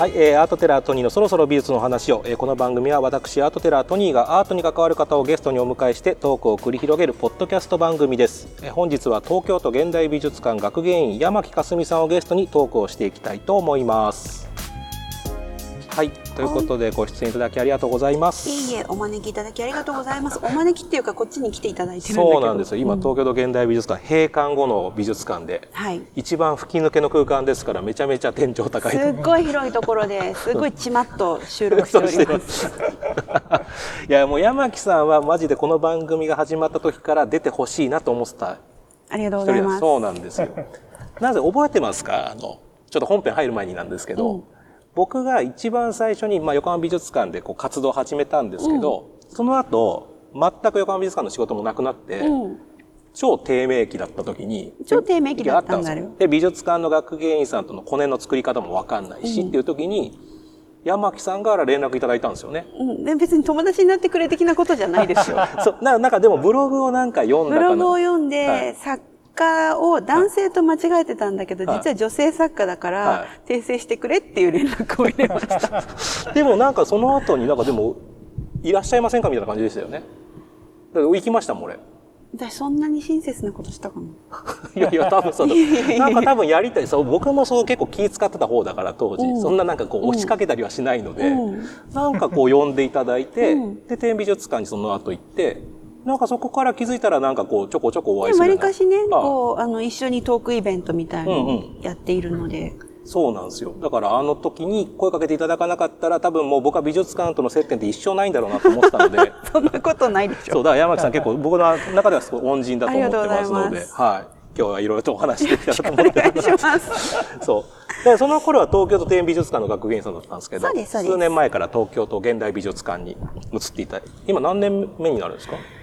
はい、えー、アートテラートニーのそろそろ美術の話を、えー、この番組は私アートテラートニーがアートに関わる方をゲストにお迎えしてトークを繰り広げるポッドキャスト番組です、えー、本日は東京都現代美術館学芸員山木かすみさんをゲストにトークをしていきたいと思います。はい。ということでご出演いただきありがとうございます。いえいえお招きいただきありがとうございます。お招きっていうかこっちに来ていただいてるんだそうなんですよ。今、うん、東京都現代美術館閉館後の美術館で、はい、一番吹き抜けの空間ですからめちゃめちゃ天井高いすっごい広いところですごいちまっと収録しております。いやもう山木さんはマジでこの番組が始まった時から出てほしいなと思ってた。ありがとうございます。そうなんですよ。なぜ覚えてますか？あのちょっと本編入る前になんですけど、うん僕が一番最初に、まあ、横浜美術館でこう活動を始めたんですけど、うん、その後全く横浜美術館の仕事もなくなって、うん、超低迷期だった時に超低迷期だったんだ。よで美術館の学芸員さんとのコネの作り方も分かんないし、うん、っていう時に山木さんから連絡いただいたんですよね。うん、で別に友達になってくれ的なことじゃないですよ。そうななんかでもブログをなんか読んだブログを読んで、はい、作家を男性と間違えてたんだけど、実は女性作家だから、訂正してくれっていう連絡を入れました。でもなんかその後になんかでも、いらっしゃいませんかみたいな感じでしたよね。だから行きましたもん、俺。私そんなに親切なことしたかな いやいや多分そうだ。なんか多分やりたい。そう僕もそう結構気使ってた方だから当時、うん、そんななんかこう押しかけたりはしないので、うん、なんかこう呼んでいただいて、うん、で天美術館にその後行ってなんかそこから気づいたらなんかこうちょこちょこお会いするわりかしね、こう、あの、一緒にトークイベントみたいのをやっているので、うんうんそうなんですよ。だからあの時に声かけていただかなかったら多分もう僕は美術館との接点って一生ないんだろうなと思ってたので。そんなことないでしょ。そう、だから山木さん結構僕の中ではすごい恩人だと思ってますので、はい。今日はいろいろとお話できたらと思って。お願いします。そう。で、その頃は東京都庭園美術館の学芸員さんだったんですけど、数年前から東京都現代美術館に移っていた今何年目になるんですか？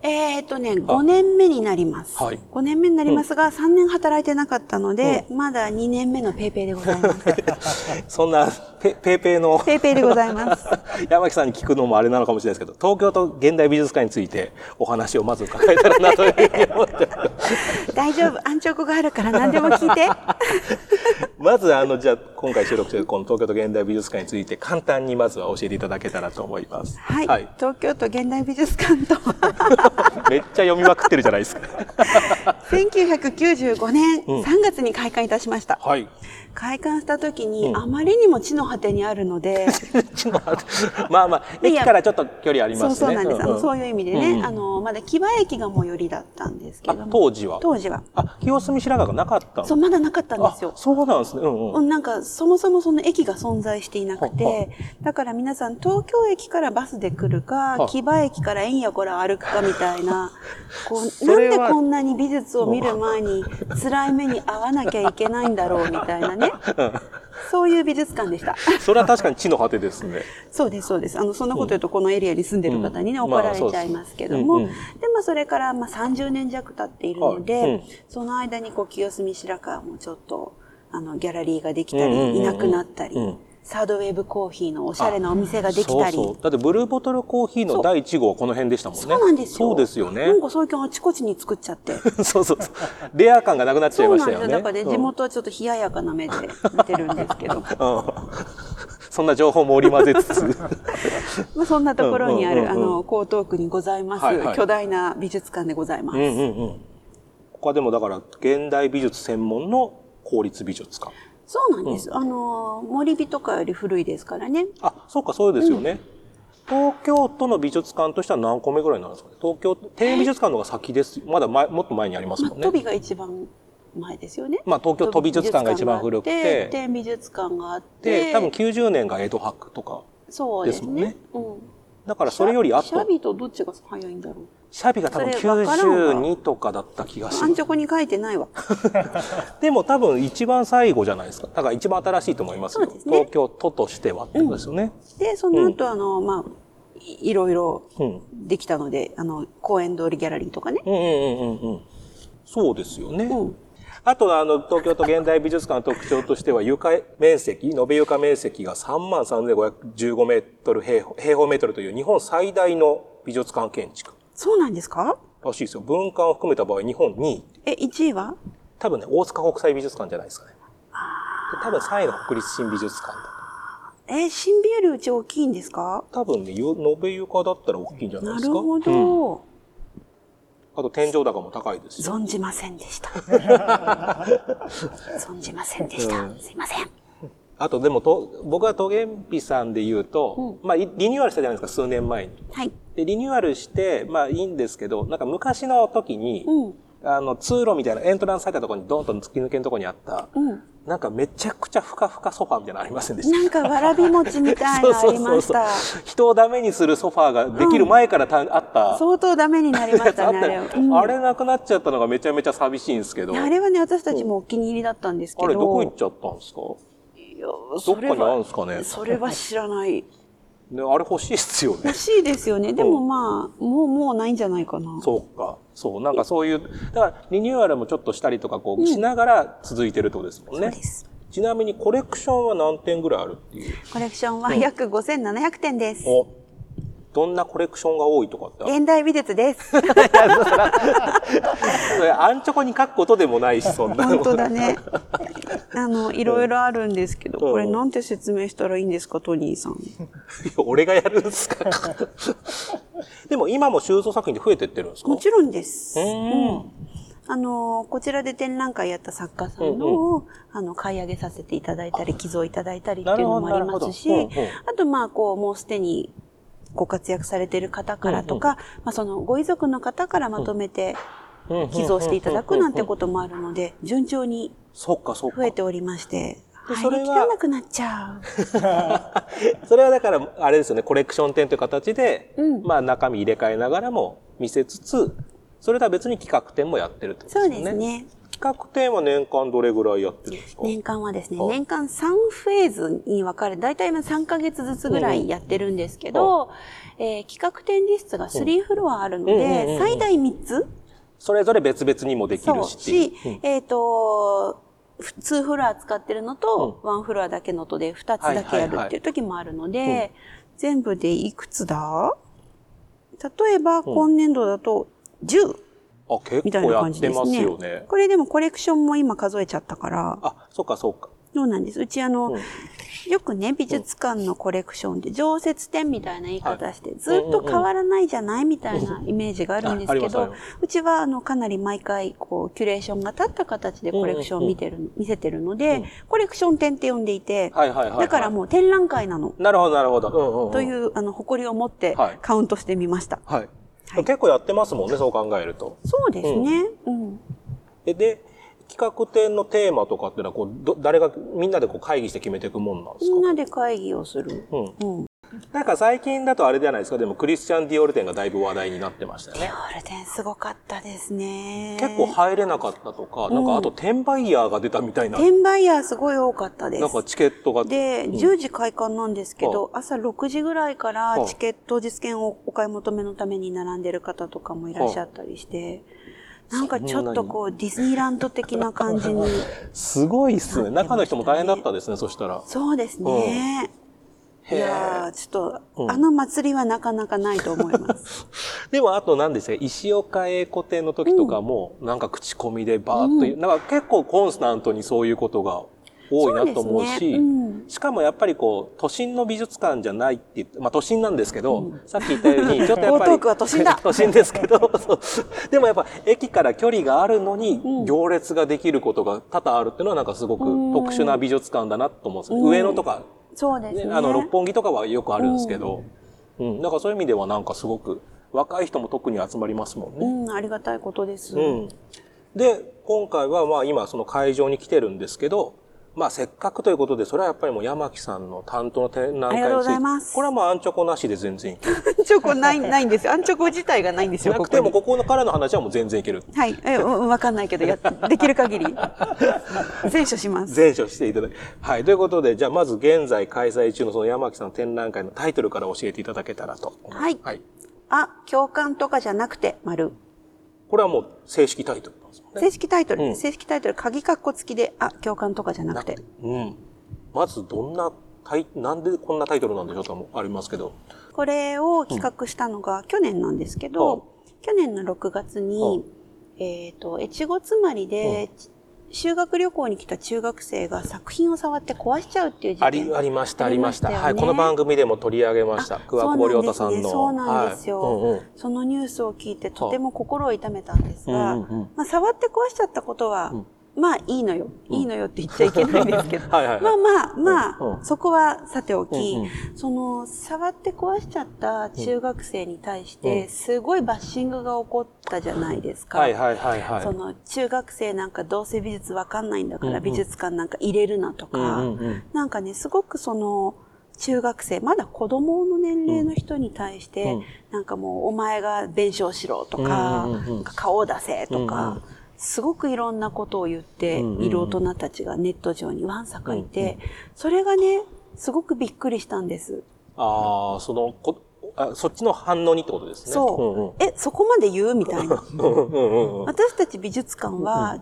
えっ、とね、5年目になります。はい、5年目になりますが、うん、3年働いてなかったので、うん、まだ2年目のペイペイでございます。そんなペ、ペイペイの。ペイペイでございます。八巻さんに聞くのもあれなのかもしれないですけど、東京都現代美術館についてお話をまず伺えたらなというふうに思って 大丈夫、あんちょこがあるから何でも聞いて。まず、あの、じゃあ、今回収録しているこの東京都現代美術館について簡単にまずは教えていただけたらと思います。はい。はい、東京都現代美術館と めっちゃ読みまくってるじゃないですか。1995年3月に開館いたしました。はい。開館した時に、あまりにも地の果てにあるので、まあまあ、駅からちょっと距離ありますね。そうそうなんです。あの、そういう意味でね、あの、まだ木場駅が最寄りだったんですけど当時は？当時は。あ、清澄白河がなかったそう、まだなかったんですよ。そうなんですね。うんうん。なんか、そもそもその駅が存在していなくて、だから皆さん東京駅からバスで来るか、木場駅から円やこら歩くかみたいな、こう、なんでこんなに美術を見る前に辛い目に遭わなきゃいけないんだろうみたいなね。そういう美術館でした。それは確かに地の果てですね。そうです、そうです。あの、そんなこと言うと、このエリアに住んでる方にね、怒られちゃいますけども、で、まあ、それから、まあ、30年弱経っているので、その間に、こう、清澄白河もちょっと、あの、ギャラリーができたり、いなくなったり、サードウェーブコーヒーのおしゃれなお店ができたり。そうそうだってブルーボトルコーヒーの第1号はこの辺でしたもんね。そうなんですよ。そうですよね。なんか最近あちこちに作っちゃって。そうそうレア感がなくなっちゃいましたよね。そうなんですよ。だからね、地元はちょっと冷ややかな目で見てるんですけど。うん、そんな情報も織り交ぜつつ。まあそんなところにある、あの、江東区にございます、はいはい、巨大な美術館でございます。うんうんうん。ここはでもだから、現代美術専門の公立美術館。そうなんです。うん、あの、森美とかより古いですからね。あ、そうか、そうですよね。うん、東京都の美術館としては何個目ぐらいなんですかね？東京、庭園美術館の方が先です。まだ前、もっと前にありますもんね。まあ、飛びが一番前ですよね。まあ、東京都美術館が一番古くて。庭園美術館があって。多分90年が江戸博とかですもんね。ねうん。だからそれより後。シャビとどっちが早いんだろう？シャビが多分92とかだった気がします。安直に書いてないわ。でも多分一番最後じゃないですか。だから一番新しいと思いますよ。すね、東京都としてはってことですよね。うん、で、その後、うん、あの、まあ、いろいろできたので、うん、あの、公園通りギャラリーとかね。うんうんうんうん。そうですよね。うんあとあの、東京都現代美術館の特徴としては、床面積、延べ床面積が33,515メートル平方メートルという日本最大の美術館建築。そうなんですか？らしいですよ。文館を含めた場合、日本2位。え、1位は？多分ね、大塚国際美術館じゃないですかね。多分3位の国立新美術館だえー、新ビルうち大きいんですか？多分ね、延べ床だったら大きいんじゃないですか？なるほど、うんあと天井高も高いです存じませんでした。存じませんでした。うんすいません。あとでもと、僕はトゲンピさんで言うと、まあリリニューアルしたじゃないですか、数年前に。はい。で、リニューアルして、まあいいんですけど、なんか昔の時に、うん。あの、通路みたいなエントランス入ったところにドーンと突き抜けのところにあった、うん。なんかめちゃくちゃふかふかソファーみたいなのありませんでした？なんかわらび餅みたいなのありました。人をダメにするソファーができる前からた、あった。相当ダメになりましたね、あれは。うんあれなくなっちゃったのがめちゃめちゃ寂しいんですけど。あれはね、私たちもお気に入りだったんですけど。あれどこ行っちゃったんですか？いやどっかにあるんですかねそれは知らない。ね、あれ欲しいっすよね欲。しいですよね。でもまあ、もう、もうないんじゃないかな。そうか。そう。なんかそういう、だからリニューアルもちょっとしたりとかこうしながら続いてるってことですもんね。そうです。ちなみにコレクションは何点ぐらいあるっていう？コレクションは約5700点です。おどんなコレクションが多いとかって現代美術です。アンチョコに書くことでもないし、そんなの。本当だね。あの、いろいろあるんですけど、うんこれなんて説明したらいいんですか、トニーさん。いや俺がやるんですかでも今も収蔵作品で増えてってるんですか？もちろんです。うんあの、こちらで展覧会やった作家さんのを、あの、買い上げさせていただいたり、寄贈いただいたりっていうのもありますし、あと、まあ、こう、もうすでにご活躍されている方からとか、まあ、その、ご遺族の方からまとめて寄贈していただくなんてこともあるので、順調に増。えておりまして、それはなくなっちゃう。それはだから、あれですよね、コレクション展という形で、うん。まあ中身入れ替えながらも見せつつ、それとは別に企画展もやってるってことそうですよね。ですね。企画展は年間どれぐらいやってるんですか？年間はですね、はい年間3フェーズに分かれ、だいたい今3ヶ月ずつぐらいやってるんですけど、えー企画展示室が3フロアあるのうんうんうんうん、で最大3つ？それぞれ別々にもできるしっていう。し、えっ、と、2フロア使ってるのと、1フロアだけのとで2つだけやるっていう時もあるので、全部でいくつだ？例えば、今年度だと10あ、結みたいな感構やってまじですよね。これでもコレクションも今数えちゃったから、あ、そっかそっか。そうなんです。うちあの、うんよくね、美術館のコレクションって常設展みたいな言い方して、ずっと変わらないじゃないみたいなイメージがあるんですけどうちはあの、かなり毎回、こう、キュレーションが立った形でコレクションを見てる、見せてるので、コレクション展って呼んでいて、はいはいはいはいだからもう展覧会なの、なるほどなるほど。という、あの、誇りを持ってはいカウントしてみました。はい。はい結構やってますもんね、そう考えると。そうですね。うん。えで、企画展のテーマとかっていうのは、こう、ど誰が、みんなでこう会議して決めていくもんなんですか？みんなで会議をする。うん。うん。なんか最近だとあれじゃないですか、でもクリスチャン・ディオール展がだいぶ話題になってましたよね。ゴールデンすごかったですね。結構入れなかったとか、なんかあと転売ヤーが出たみたいな、転売ヤーすごい多かったです。なんかチケットが。で、10時開館なんですけど、朝6時ぐらいからはあチケット実券をお買い求めのために並んでる方とかもいらっしゃったりして、なんかちょっとこう、ディズニーランド的な感じに。すごいっすね。中の人も大変だったですね、そしたら。そうですね。いへえやー、ちょっと、うん。あの祭りはなかなかないと思います。でもあと何でしたか？石岡英子展の時とかも、なんか口コミでバーッと、なんか結構コンスタントにそういうことが多いなと思うし、ね。うん。しかもやっぱりこう、都心の美術館じゃないって言って、まあ都心なんですけど、さっき言ったように、ちょっとやっぱり。都心だ。都心ですけど、でもやっぱ駅から距離があるのに、行列ができることが多々あるっていうのはなんかすごく特殊な美術館だなと思うんですよ。上野とか、そうですね。ねあの、六本木とかはよくあるんですけど、うん、だからそういう意味ではなんかすごく、若い人も特に集まりますもんね。うん、ありがたいことです。うん。で、今回はまあ今その会場に来てるんですけど、まあせっかくということで、それはやっぱりもう山木さんの担当の展覧会について。ありがとうございますこれはもうアンチョコなしで全然いける。アンチョコない、ないんですよ。アンチョコ自体がないんですよ、なくてもここからの話はもう全然いける。はい。え、うんわかんないけど、やっ、できる限り。全処します。全書していただき。はい。ということで、じゃあまず現在開催中のその山木さんの展覧会のタイトルから教えていただけたらと思います。はいはい。あ、共感とかじゃなくて、丸。これはもう正式タイトルなんですもんね。正式タイトル、うん正式タイトル、鍵括弧付きで、あ、共感とかじゃなくて。うん。まずどんなタイ、なんでこんなタイトルなんでしょうともありますけど。これを企画したのが去年なんですけど、うん去年の6月に、えっ、と、越後妻有で、修学旅行に来た中学生が作品を触って壊しちゃうっていう事あり件ありました、あありまし。た。ねはい、この番組でも取り上げました。桑久保亮太さんの。そうなんです。よはい。うんうんそのニュースを聞いてとても心を痛めたんですが、うんうんうん。まあ、触って壊しちゃったことは、うんまあいいのよ。いいのよって言っちゃいけないんですけど。はいはいはい。まあまあまあ、そこはさておき、うんうん。その、触って壊しちゃった中学生に対しうて、ん。すごいバッシングが起こったじゃないですか。はいはいはいはい。その、中学生なんかどうせ美術わかんないんだから美術館なんか入れるなとか、うんうんうん。なんかね、すごくその、中学生、まだ子供の年齢の人に対して、うん。なんかもう、お前が弁償しろとか、うんうんうん顔を出せとか、うんうんすごくいろんなことを言ってうんうんうんいる大人たちがネット上にわんさかいて、うんうんそれがね、すごくびっくりしたんです。ああ、そのこあ、そっちの反応にってことですね。そう。え、そこまで言う？みたいな。うんうん。うんうんうん私たち美術館は、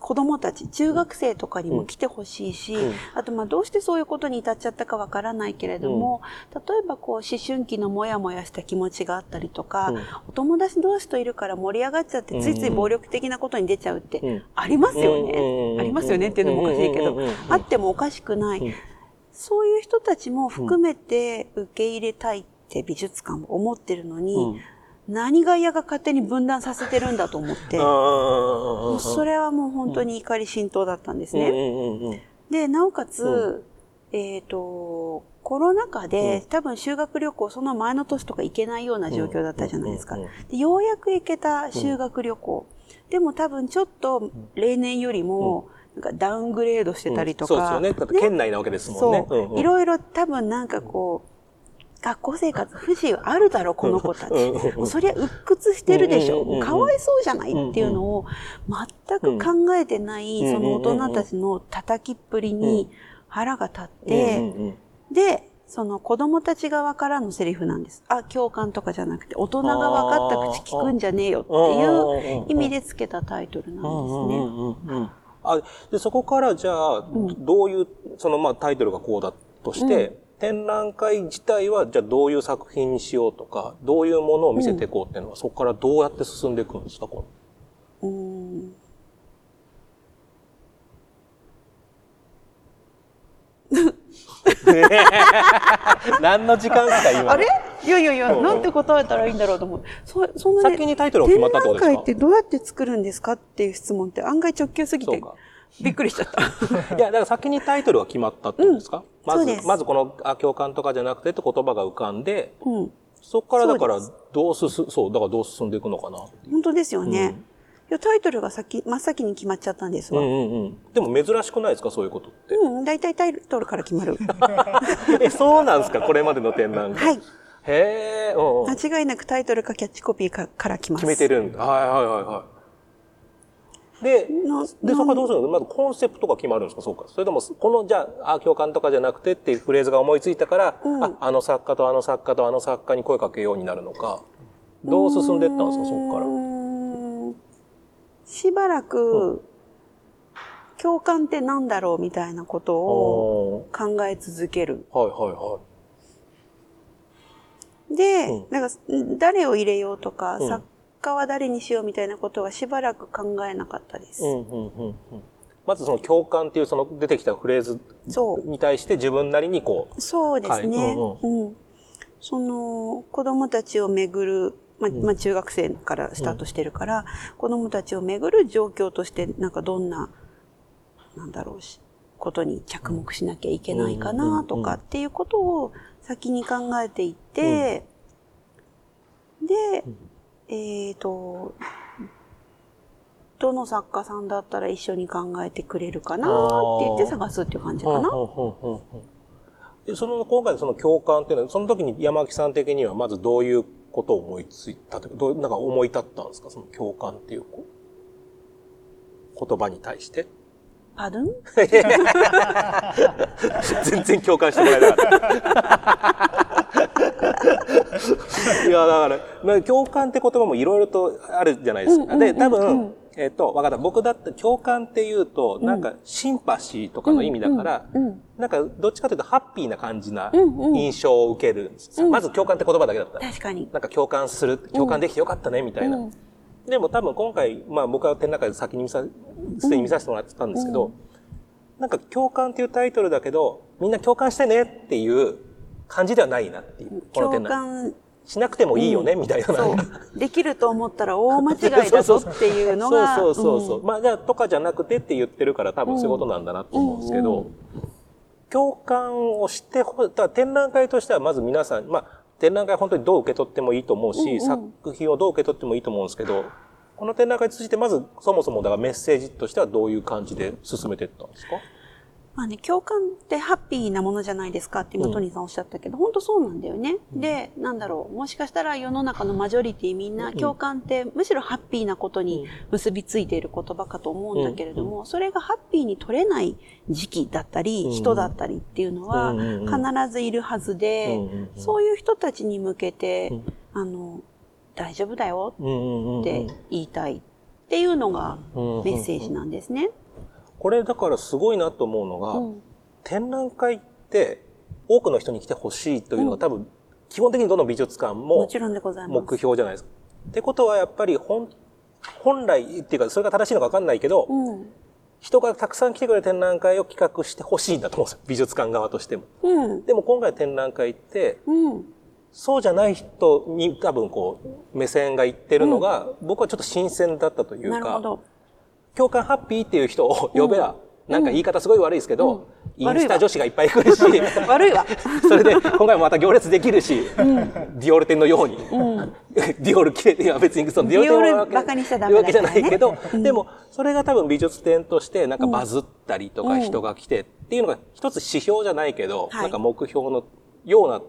子供たち、中学生とかにも来てほしいし、うん。あとまあどうしてそういうことに至っちゃったかわからないけれども、例えばこう思春期のモヤモヤした気持ちがあったりとか、うん。お友達同士といるから盛り上がっちゃってついつい暴力的なことに出ちゃうって、うん。ありますよね。ありますよねっていうのもおかしいけどあってもおかしくない。うんそういう人たちも含めて受け入れたいって美術館は思ってるのに、うん何が嫌が勝手に分断させてるんだと思って、もうそれはもう本当に怒り心頭だったんですね。で、なおかつ、うえっ、と、コロナ禍で、うん多分修学旅行その前の年とか行けないような状況だったじゃないですか。ようやく行けた修学旅行。でも多分ちょっと例年よりも、なんかダウングレードしてたりとか。そうですよね。だって県内なわけですもんね。そう。いろいろ多分なんかこう、学校生活不自由あるだろ、この子たち。もうそりゃ鬱屈してるでしょ。かわいそうじゃないっていうのを全く考えてない、うんその大人たちの叩きっぷりに腹が立っうんて、で、その子供たち側からのセリフなんです。あ、共感とかじゃなくて、大人が分かった口聞くんじゃねえよっていう意味でつけたタイトルなんですね。あでそこからじゃあ、ん。どういうそのまあタイトルがこうだとして、展覧会自体はじゃあどういう作品にしようとかどういうものを見せていこうっていうのは、そこからどうやって進んでいくんですかこうーん。れ 何の時間ですか今あれ？いやいやいや、うんなんて答えたらいいんだろうと思う。そ、そんなね先にタイトルが決まったってことですか？展覧会ってどうやって作るんですかっていう質問って案外直球すぎて。そうか、びっくりしちゃった。いや、だから先にタイトルが決まったってことですか、まずそうで、すまずこの、あ、共感とかじゃなくてって言葉が浮かんで、うん。そこからだからどう進、そう、だからどう進んでいくのかな。本当ですよね。いや、タイトルが先、真っ先に決まっちゃったんですわ。うんうんうん。でも珍しくないですか？そういうことって。うん、大体タイトルから決まる。え、そうなんですか？これまでの展覧会。はい。へえ。間違いなくタイトルかキャッチコピーかから決まる。決めてるんだ。はいはいはいはい。で、なで、そこはど。うするの？まずコンセプトが決まるんですか？そうか。それとも、この、じゃあ、あ、共感とかじゃなくてっていうフレーズが思いついたから、うん。あ、あの作家とあの作家とあの作家に声かけようになるのか、どう進んでいったんですか？そこから。しばらく、共感ってなんだろうみたいなことをお考え続ける。ーはいはいはい。で、うん。なんか、誰を入れようとか、うん。作家は誰にしようみたいなことはしばらく考えなかったです。うんうんうんうん。まずその共感っていうその出てきたフレーズそう。に対して自分なりにこう、そうですね。はいうんうんその、子供たちをめぐる、まあ、まあ、中学生からスタートしてるから、子供たちをめぐる状況として、なんかどんな、なんだろうし、ことに着目しなきゃいけないかなとかっていうことを先に考えていって、で、えっ、と、どの作家さんだったら一緒に考えてくれるかなって言って探すっていう感じかな。でその今回のその共感っていうのは、その時に山木さん的にはまずどういうことを思いついたというか、どうなんか思い立ったんですか？その共感っていう言葉に対して。パドゥン？全然共感してもらえなかった。いや、だから、まあ共感って言葉もいろいろとあるじゃないですか。で、多分、えっと、わかった。僕だって共感っていうと、なんかシンパシーとかの意味だから、うんなんかどっちかというとハッピーな感じなうんうん印象を受けるんです。まず共感って言葉だけだったら。確かに。なんか共感する、共感できてよかったね、みたいな。うんでも多分今回、まあ僕は展覧会で先に見さ、すでに見させてもらってたんですけど、なんか共感っていうタイトルだけど、みんな共感してねっていう感じではないなっていう。この展共覧会。感しなくてもいいよね、みたいな。できると思ったら大間違いだぞ っていうのがそうそうそうそう。うんまあじゃあとかじゃなくてって言ってるから多分そういうことなんだなと思うんですけど、うん共感をしてほ、だ展覧会としてはまず皆さん、まあ展覧会本当にどう受け取ってもいいと思うし、うんうん作品をどう受け取ってもいいと思うんですけど、この展覧会通じてまずそもそもだからメッセージとしてはどういう感じで進めていったんですか？まあね、共感ってハッピーなものじゃないですかって今トニーさんおっしゃったけど、本当そうなんだよね。で、なんだろう、もしかしたら世の中のマジョリティみんな共感ってむしろハッピーなことに結びついている言葉かと思うんだけれども、それがハッピーに取れない時期だったり、うん。人だったりっていうのはうんうんうん。必ずいるはずでうんうんうん、そういう人たちに向けてうん、あの、大丈夫だようんうんうんうん。って言いたいっていうのがうんうん。メッセージなんですね。これだからすごいなと思うのが、うん展覧会って多くの人に来てほしいというのが多分、基本的にどの美術館も。目標じゃないですか。ってことはやっぱり本、本来っていうかそれが正しいのか分かんないけど、うん。人がたくさん来てくれる展覧会を企画してほしいんだと思うんですよ。美術館側としても。うん。でも今回の展覧会って、うん。そうじゃない人に多分こう、目線がいってるのが、僕はちょっと新鮮だったというか、なるほど。共感ハッピーっていう人を呼べば、なんか言い方すごい悪いですけど、うん。インスタ女子がいっぱい来るし、悪いわ。それで今回もまた行列できるし、ディオール店のように、ディオール着れて、いや別にそのディオールバカにしちゃダメだわけじゃないけど、うん。でもそれが多分美術展としてなんかバズったりとかうん。人が来てっていうのが一つ指標じゃないけど、はい。なんか目標のような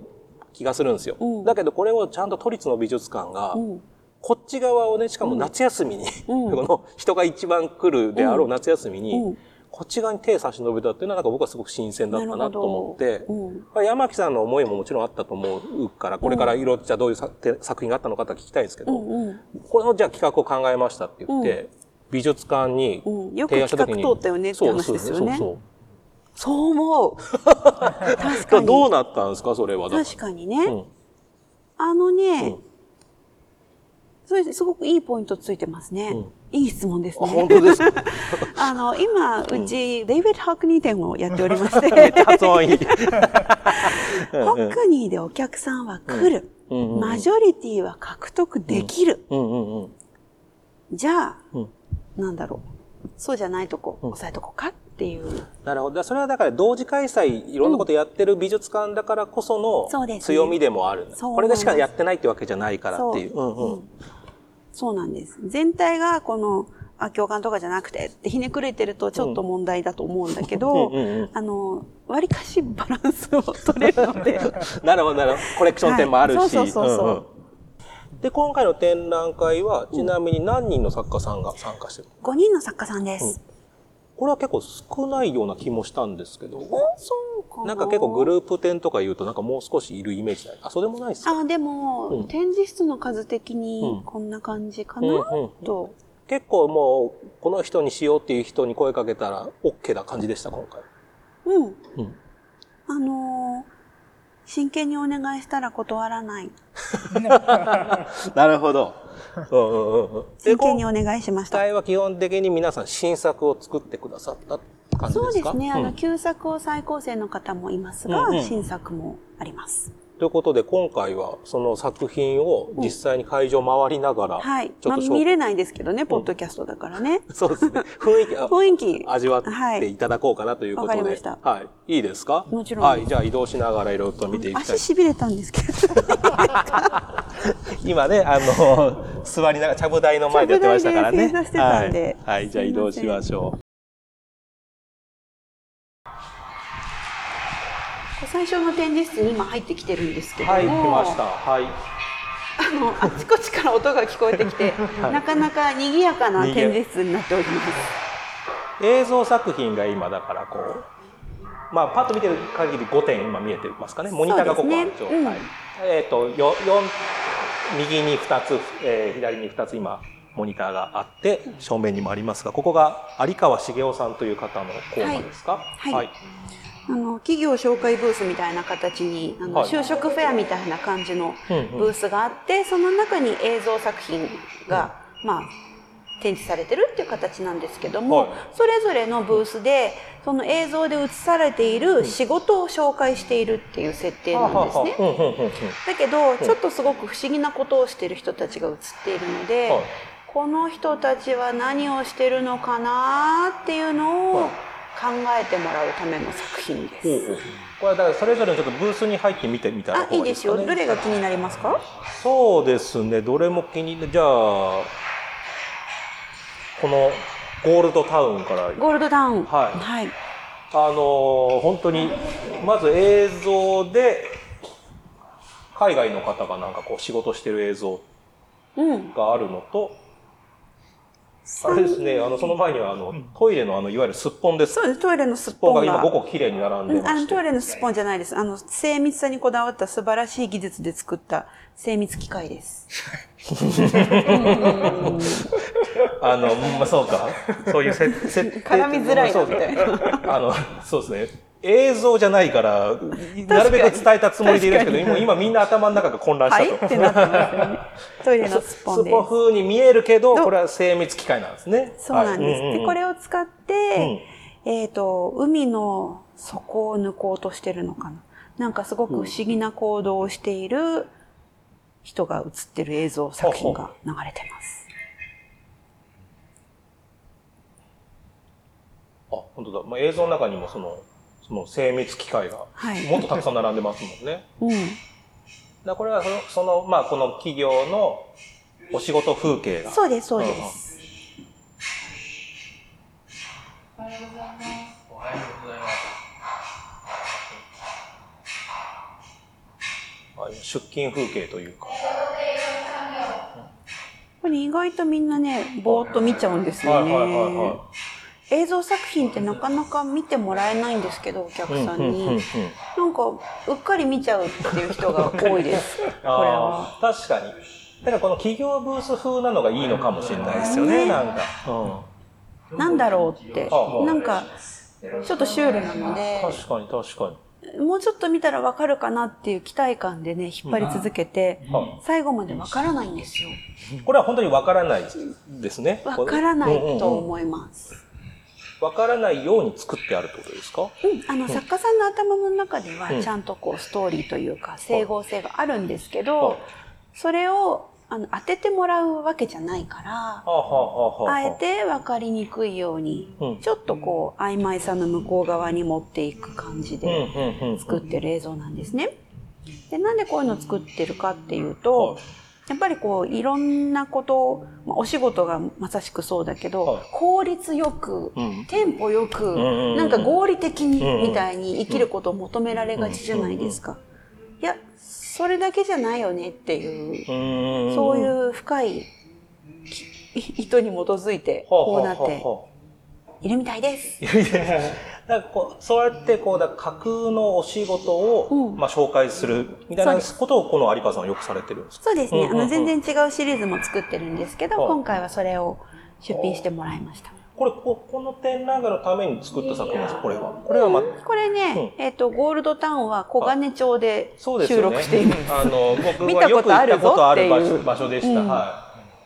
気がするんですよ。うん。だけどこれをちゃんと都立の美術館が、うん。こっち側をね、しかも夏休みに、うん この人が一番来るであろう夏休みに、うんこっち側に手差し伸べたっていうのはなんか僕はすごく新鮮だったなと思って、うん。まあ山木さんの思いももちろんあったと思うから、これからいろじゃあどういうさて作品があったのかと聞きたいんですけど、うん。うん。これのじゃあ企画を考えましたって言って、美術館にうんよく提案した時に、企画通ったよねって話ですよねそうそうそうそう思う。確かに。どうなったんですかそれは。確かにね。うんあのね、うんそれすごくいいポイントついてますね。うんいい質問ですあね。本当ですか？あの、今、うち、デイビッド・ハックニー展をやっておりまして、発音いい。ハックニーでお客さんは来る。うんうんうんマジョリティは獲得できる。うんうんうんじゃあ、うんなんだろう。そうじゃないとこ、押さえとこうかっていう。なるほど。それはだから同時開催、いろんなことやってる美術館だからこその強みでもある。そうこれでしかやってないってわけじゃないからっていう。うんうんうんそうなんです。全体がこの、あ、共感とかじゃなくてってひねくれてるとちょっと問題だと思うんだけど、うんうんうんあの、割かしバランスを取れるので、なるほど、なるほど。コレクション展もあるし。はいそうそうそうそうんんで、今回の展覧会は、ちなみに何人の作家さんが参加してる、5人の作家さんです。これは結構少ないような気もしたんですけど、そうかな。なんか結構グループ展とか言うとなんかもう少しいるイメージない。あ、そうでもないですか？あ、でも、うん展示室の数的うんにこんな感じかな、と。結構もう、この人にしようっていう人に声かけたら OK な感じでした、今回。うん。うん。あのー真剣にお願いしたら断らない。なるほど。うんう真剣に今お願いしました。回は基本的に皆さん新作を作ってくださった感じそうですか？ですね。あの、ん旧作を再構成の方もいますが、うんうん新作もあります。ということで、今回はその作品を実際に会場回りながら、はい。ちょっと紹まあ見れないですけどね、ポッドキャストだからね。そうですね。雰囲気、あ 雰囲気。味わってはいいただこうかなということで。わかりましたはい。いいですか？もちろんはい。じゃあ移動しながらいろいろと見ていきたい足。しびれたんですけど。今ね、あの、座りながら、ちゃぶ台の前でやってましたからね。はい。はい、じゃあ移動しましょ最初の展示室に今入ってきてるんですけう。ども。はい、来ました。はい。あの、あちこちから音が聞こえてきて、なかなか賑やかな展示室になっております。映像作品が今だからこう、まあ、パッと見てる限り5点今見えてますかね。モニターがここある状態。そうですねえっ、と、よ、四右に2つ、えー左に2つ今、モニターがあって、正面にもありますが、ここが有川茂雄さんという方のコーナーですか？はいはいあの企業紹介ブースみたいな形にあの、はい。就職フェアみたいな感じのブースがあって、その中に映像作品がまあ展示されてるっていう形なんですけども、はい。それぞれのブースでその映像で映されている仕事を紹介しているっていう設定なんですね。だけどちょっとすごく不思議なことをしている人たちが映っているので、はい。この人たちは何をしてるのかなっていうのをはい考えてもらうための作品です。これはだからそれぞれのちょっとブースに入ってみてみたらあ、いいですよ。どれが気になりますか？そうですねどれも気にじゃあこのゴールドタウンからゴールドダウン。はいはい。あのー本当にまず映像で海外の方がなんかこう仕事してる映像うん。があるのとあれですねあのその前にはあのトイレのあのいわゆるすっぽんですそうです。トイレのすっすっぽんが今ぽんが。5個きれいに並んでうんあのトイレのスポンじゃないです。あの精密さにこだわった素晴らしい技術で作った精密機械です。あの、まあ、そうか。そういうせ設定。絡みづらいなみたいなあの、そうですね。映像じゃないから、なるべく伝えたつもりでいるんですけど、今今みんな頭の中が混乱したと。はい。トイレのススポンです。ポ風に見えるけど、どこれは精密機械なんですね。そうなんです。はいで、これを使って、えっ、と、海の底を抜こうとしてるのかな。なんかすごく不思議な行動をしている人が映ってる映像作品が流れてます。あ、本当だ。まあ、映像の中にもその、その精密機械が、はいもっとたくさん並んでますもんね。うん。だこれはその、その、まあ、この企業のお仕事風景が。そうです、そうです。おはようございます。あ出勤風景というか。これ意外とみんなね、ぼーっと見ちゃうんですよはいはいはいねは。映像作品ってなかなか見てもらえないんですけど、お客さんに。なんか、うっかり見ちゃうっていう人が多いです。これは。確かに。だからこの企業ブース風なのがいいのかもしれないですよね、ねなんか。うん。なんだろうってなんか、ちょっとシュールなので、確かに確かもうちょっと見たらわかるかなっていう期待感でね、引っ張り続けて、最後までわからないんですよ。これは本当にわからないですね。わからないと思います。わからないように作ってあるってことですか？うん、あの作家さんの頭の中ではうん。ちゃんとこうストーリーというか整合性があるんですけはい。ど、それをあの当ててもらうわけじゃないから、はあえて分かりにくいようにうん、ちょっとこう曖昧さの向こう側に持っていく感じうんで。作ってる映像なんですね。で、なんでこういうのを作ってるかっていうと、やっぱりこういろんなことを、まあ、お仕事がまさしくそうだけど、はい。効率よく、うん。テンポよく、んうんうんなんか合理的にうんうんみたいに生きることを求められがちじゃないですか。いや、それだけじゃないよねっていう、うんそういう深いき意図に基づいてこうなっているみたいです。だからこうそうやってこうだ架空のお仕事を、うん。まあ、紹介するみたいなことをこの有川さんはよくされてるんですか？そうですね。うんうんうん。あの、全然違うシリーズも作ってるんですけど、はい。今回はそれを出品してもらいました。これここの展覧会のために作った作品ですか？これはこれはまこれね、えっ、と、ゴールドタウンは小金町で収録しています。あの僕見はよくたことある行ったことある場所でした、うん。はい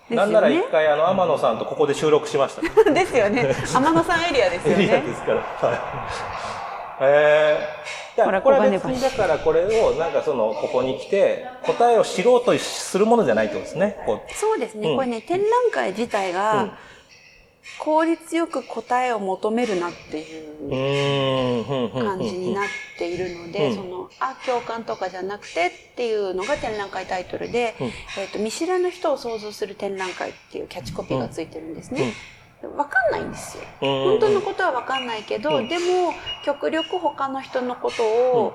なんなら一回あの天野さんとここで収録しました ですよね。天野さんエリアですよエリアねで。すから。はい。えー、ほらこれは別にだからこれをなんかそのここに来て答えを知ろうとするものじゃないってことですね。こうそうですね。うんこれね、展覧会自体うんが、効率よく答えを求めるなってういう感じになっているので、うん。その、あ、共感とかじゃなくてっていうのが展覧会タイトルで、うん。えっ、と、見知らぬ人を想像する展覧会っていうキャッチコピーがついてるんですね。わかんないんですよ。うん。本当のことはわかんないけど、うん。でも極力他の人のことを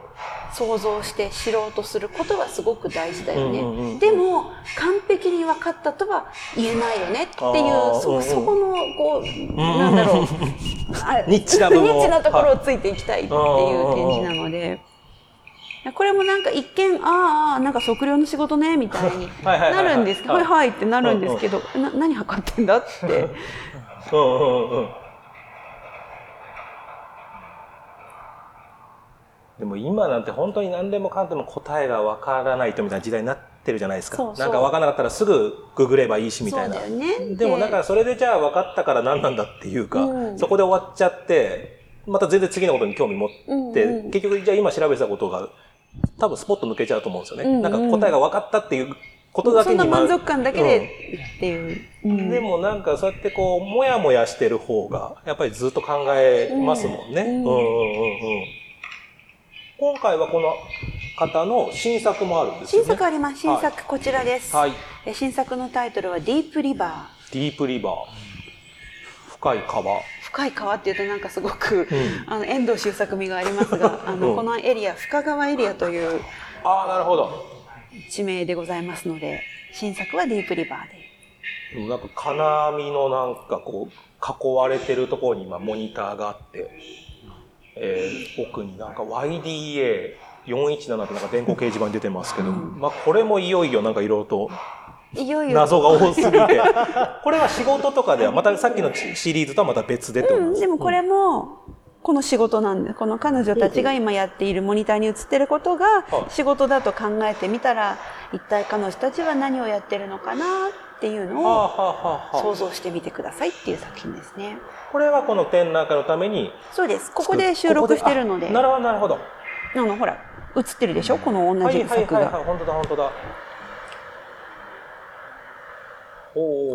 想像して知ろうとすることはすごく大事だよね。うんうんうんでも完璧に分かったとは言えないよねっていうそ,、そこのこう、なんだろう。あニッチなところをついていきたいっていう展示なので。これもなんか一見、ああ、なんか測量の仕事ね、みたいにないるんです。けど、ははい。いはいってなるんですけど、な何測ってんだって。うんうんうん。でも今なんて本当に何でもかんでも答えがわからないとみたいな時代になってるじゃないですか。そうそうなんか分からなかったらすぐググればいいしみたいな。ねでもでなんかそれでじゃあ分かったから何なんだっていうか、うんそこで終わっちゃって、また全然次のことに興味持って、うんうん結局じゃあ今調べてたことが多分スポッと抜けちゃうと思うんですよね。うんうんなんか答えが分かったっていうことだけにそんな満足感だけでうんっていう。うんでもなんかそうやってこう、もやもやしてる方が、やっぱりずっと考えますもんね。ううんんうんうんうん。今回はこの方の新作もあるんですよ新ね。作あります。新作こちらです。はい。え新作のタイトルはディープリバー。ディープリバー。深い川。深い川っていうとなんかすごく、うんあの遠藤周作味がありますが、あの、うんこのエリア深川エリアというああ、なるほど。地名でございますので、新作はディープリバーで。なんか金網のなんかこう、囲われてるところに今モニターがあって、えー奥になんか YDA417 ってなんか電光掲示板に出てますけど、まあこれもいよいよなんかいろいろといよいよ。謎が多すぎてこれは仕事とかではまたさっきのシリーズとはまた別でってことうん、でもこれも、この仕事なんで、この彼女たちが今やっているモニターに映ってることがはい。仕事だと考えてみたら、一体彼女たちは何をやってるのかなっていうのを想像してみてくださいっていう作品ですね。あこれはこの展覧会のために？そうです。ここで収録してるので、ここあなるほどなるほど。あの、ほら、映ってるでしょ？この同じ作はいはいはいはが。い。本当だ本当だ。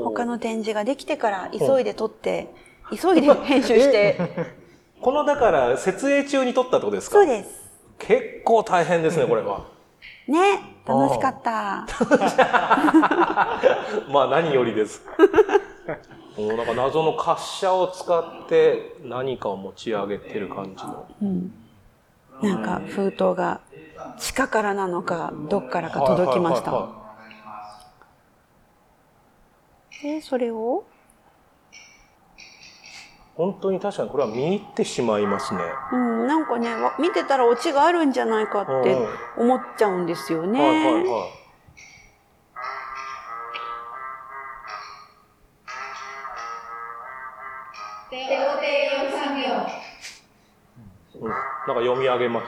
他の展示ができてから急いで撮って、急いで編集して、このだから設営中に撮ったってことですか？そうです。結構大変ですね これはね、楽しかった。まあ何よりです もうなんか謎の滑車を使って何かを持ち上げてる感じのうん。なんか封筒が地下からなのか、どっからか届きました。で、それを、本当に確かにこれは見入ってしまいますね。うん、なんかね、わ見てたらオチがあるんじゃないかって思っちゃうんですよね。はいはいはい。うん、なんか読み上げます。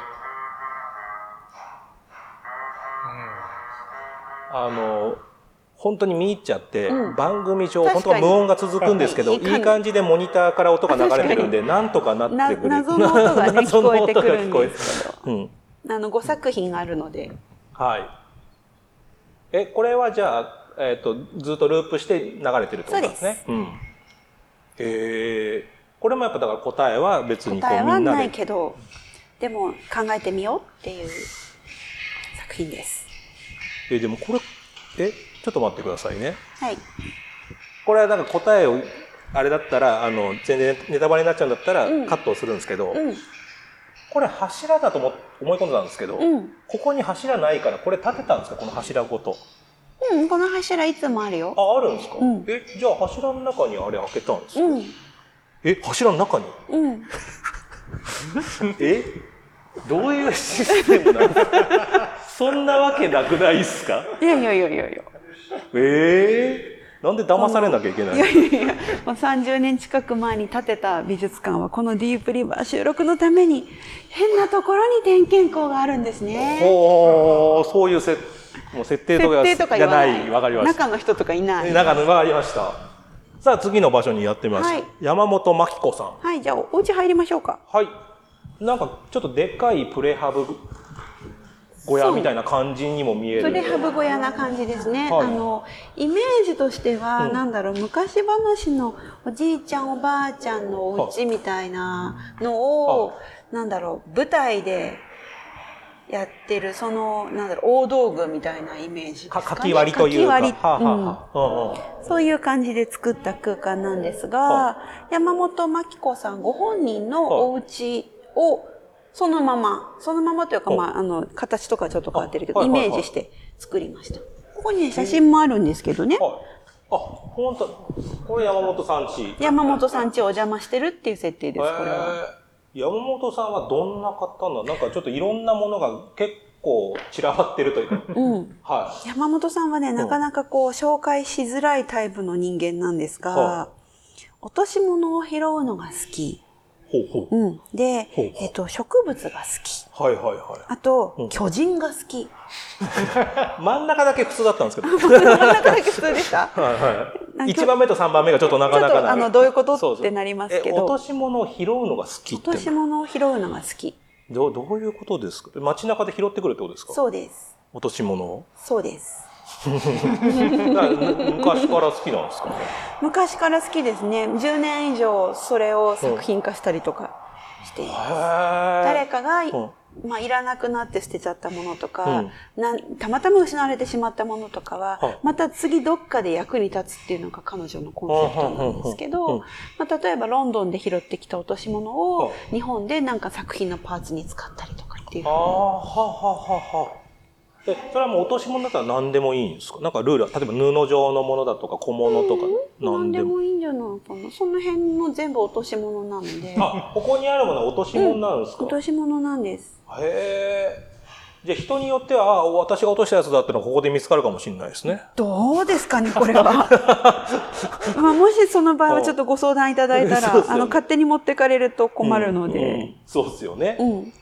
あの本当に見入っちゃって、うん番組上本当は無音が続くんですけどいいい感じでモニターから音が流れてるんでなんとかななってくる謎の音がね、聞こえてくるんですけど。うんあの、5作品あるので。はい。え、これはじゃあ、えっ、と、ずっとループして流れてるってことですね？うん。へえ。これもやっぱだから答えは別にこうみんなで。けど、でも考えてみようっていう作品です。え、でもこれ、え、ちょっと待ってくださいね。はい。これはなんか答えを、あれだったら、あの、全然ネタバレになっちゃうんだったらうんカットをするんですけど、うん。これ柱だと思思い込んでたんですけど、うん。ここに柱ないから、これ立てたんですか？この柱ごと。うん、この柱いつもあるよ。あ、あるんですか、うんえ、じゃあ柱の中にあれ開けたんですか、うん。え、柱の中に？うん。え？どういうシステムなんですかそんなわけなくないっすか？いやいやいやいやいや。ええなんで騙されなきゃいけないいやいやいや、もう30年近く前に建てた美術館はこのディープリバー収録のために変なところに点検口があるんですね。おーそういうせもう設定とか設定とかじゃない。わかりました中の人とかいない。中のわかりましたさあ次の場所にやってみます、はい山本真紀子さんはい、じゃあお家入りましょうか。はいなんかちょっとでかいプレハブ小屋みたいな感じにも見える。プレハブ小屋な感じですね。はい。あの、イメージとしては、うん。なんだろう、昔話のおじいちゃんおばあちゃんのお家みたいなのを、はなんだろう、舞台でやってる、その、なんだろう、大道具みたいなイメージですか、ね。かかき割りというか。そういう感じで作った空間なんですが、は山本真紀子さんご本人のお家をそのまま、そのままというか、はまあ、あの、形とかちょっと変わってるけど、はいはいはいメージして作りました。ここにね、写真もあるんですけどね、はいあ本当これ山本さんち山本さん家お邪魔してるっていう設定です、これは。えー山本さんはどんな方なの？なんかちょっといろんなものが結構散らばってるというか。うん。は山本さんはね、なかなかこう、紹介しづらいタイプの人間なんですが、は落とし物を拾うのが好き。い。ほうほう。うん。でほうほう、えっと、植物が好き。はいはいはあと、うん巨人が好き。い。真ん中だけ普通だったんですけど。真ん中だけ普通でした はいはい。なんか1番目と3番目がちょっとなかなかなあのどういうことってなりますけどえ落とし物を拾うのが好きって落とし物を拾うのが好き。どうどういうことですか？街中で拾ってくるってことですか？そうです。落とし物を？そうです。昔から好きなんですか？ね昔から好きですね。10年以上それを作品化したりとかしています。誰誰かが、うん。まあ、いらなくなって捨てちゃったものとか、うん。たまたま失われてしまったものとかは、はいまた次どっかで役に立つっていうのが彼女のコンセプトなんですけうんうん。うん。ど、まあ、例えばロンドンで拾ってきた落とし物はを日本でなんか作品のパーツに使ったりとかっていうああははははえそれはもう落とし物だったら何でもいいんですか？なんかルールは例えば布状のものだとか小物とか何でももいいんじゃないかな。その辺も全部落とし物なので。あここにあるものは落とし物なんですか、落とし物なんです。へえじゃあ人によってはあ私が落としたやつだってのはここで見つかるかもしれないですねどうですかね、これは。まあ、もしその場合はちょっとご相談いただいたら、あの、勝手に持ってかれると困るのうんうでん。そうですよね、うん。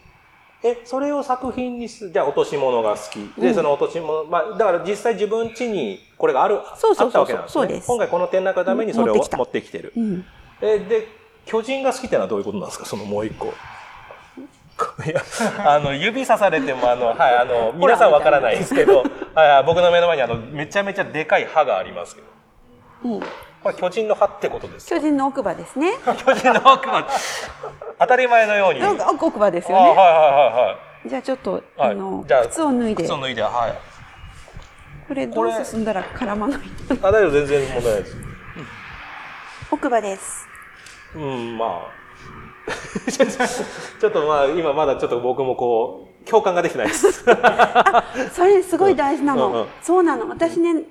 えそれを作品にすじゃあ落とし物が好き。で、うん。その落とし物まあだから実際自分家にこれがあるそうそうそうそう。あったわけなんですね。そうです。今回この展覧会のためにそれを持ってきてる。うん。えで巨人が好きってのはどういうことなんですか？そのもう一個。あの指さされてもあのはいあの皆さんわからないですけど。はいはい僕の目の前にあのめちゃめちゃでかい歯がありますけど。うん。これ巨人の歯ってことですか？巨人の奥歯ですね。巨人の奥歯。当たり前のように。奥歯ですあはいよね。はいはいはい。じゃあちょっと、はい。あの、じゃあ靴を脱いで、靴を脱いではい。これどう進んだら絡まないあ大丈夫全然問題ないです。奥歯です。うんまあ。ちょっとまあ今まだちょっと僕もこう共感ができてないです。それすごい大事なの。うんうん。そうなの。私ね、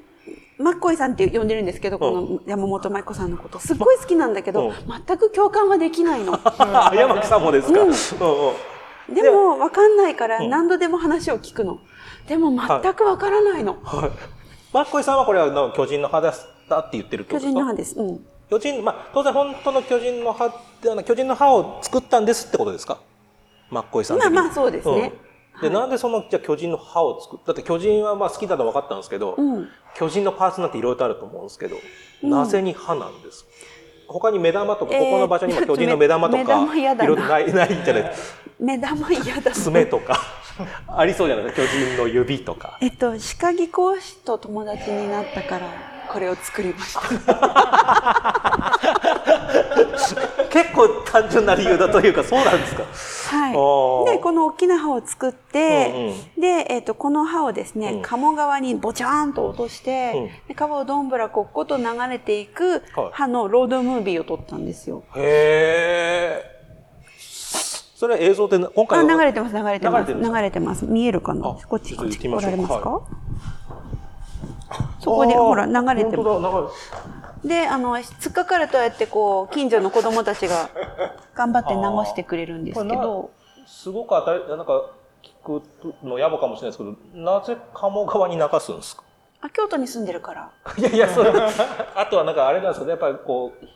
マッコイさんって呼んでるんですけど、この山本舞子さんのこと。すっごい好きなんだけど、うん全く共感はできないの。山木さんもですか、うんでも、わかんないから何度でも話を聞くの。でも全くわからないの。はい。マッコイさんはこれはの巨人の歯だって言ってる巨人の歯です。うん。巨人、まあ、当然本当の巨人の歯ってあの巨人の歯を作ったんですってことですか？マッコイさんまあまあそうですね。うんで、なんでその、じゃあ巨人の歯を作っだって巨人はまあ好きだと分かったんですけど、うん。巨人のパーツなんていろいろとあると思うんですけど、うんなぜに歯なんですか？他に目玉とか、えーここの場所に今巨人の目玉と 目か、いろいろない、ないんじゃない？ですか。目玉嫌だ。爪とか、ありそうじゃないですか、巨人の指とか。えっと、歯科技講師と友達になったから、これを作りました。結構単純な理由だというか、そうなんですか。はい。で、この大きな歯を作って、うんで、えっ、と、この歯をですね、うん鴨川にボチャーンと落として、うんで川をどんぶらこっこと流れていくはい歯のロードムービーを撮ったんですよ。へえ。それは映像で、今あ、回は？流れてます、流れてます。流れてます。見えるかな？あこっち、こっち、ちょっと行きましょうおられますか、はそこで、あーほら、流れてます。本当だ、流れで、あの、突っかかるとやってこう、近所の子供たちが頑張って流してくれるんですけど、すごく当たり、なんか、聞くの野暮かもしれないですけど、なぜ鴨川に流すんですか？あ、京都に住んでるから。いやいや、それ、あとはなんかあれなんですかね、やっぱりこう、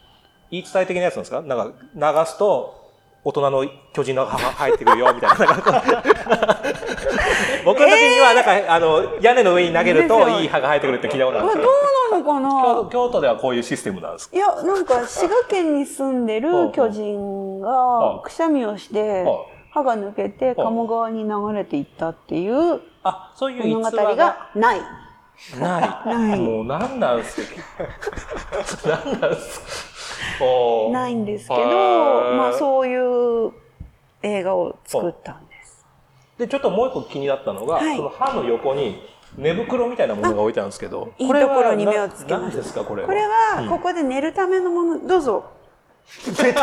言い伝え的なやつなんですか？なんか、流すと、大人の巨人の歯が入ってくるよ、みたいな。僕の時には、なんか、あの、屋根の上に投げると、いい歯が生えてくるって聞いたことあるんですよ。うなのかな？京京都ではこういうシステムなんですか？いや、なんか、滋賀県に住んでる巨人が、くしゃみをしてはい、歯が抜けて、鴨川に流れていったっていうあ、そういう物語ががない。ない。ない。もう何なんすか？何なんすか？ないんですけど、まあそういう映画を作ったんです。で、ちょっともう一個気になったのが、はいその歯の横に寝袋みたいなものが置いてあるんですけど、いいところに目をつけま何した。ですか、これは？これは、ここで寝るためのもの、どうぞ。寝ていい、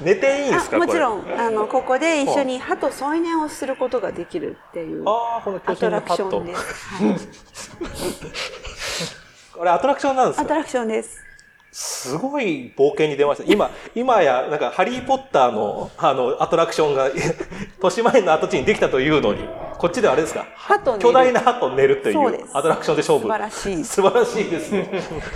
寝ていいんですかあもちろん。ん、あの、ここで一緒に歯と添い寝をすることができるっていうアトラクションです。はい これアトラクションなんですか？アトラクションです。すごい冒険に出ました。今、今や、なんか、ハリーポッターの、あの、アトラクションが、豊島園の跡地にできたというのに、こっちであれですか？巨大な歯と寝るといそうアトラクションで勝負。素晴らしい。素晴らしいですね。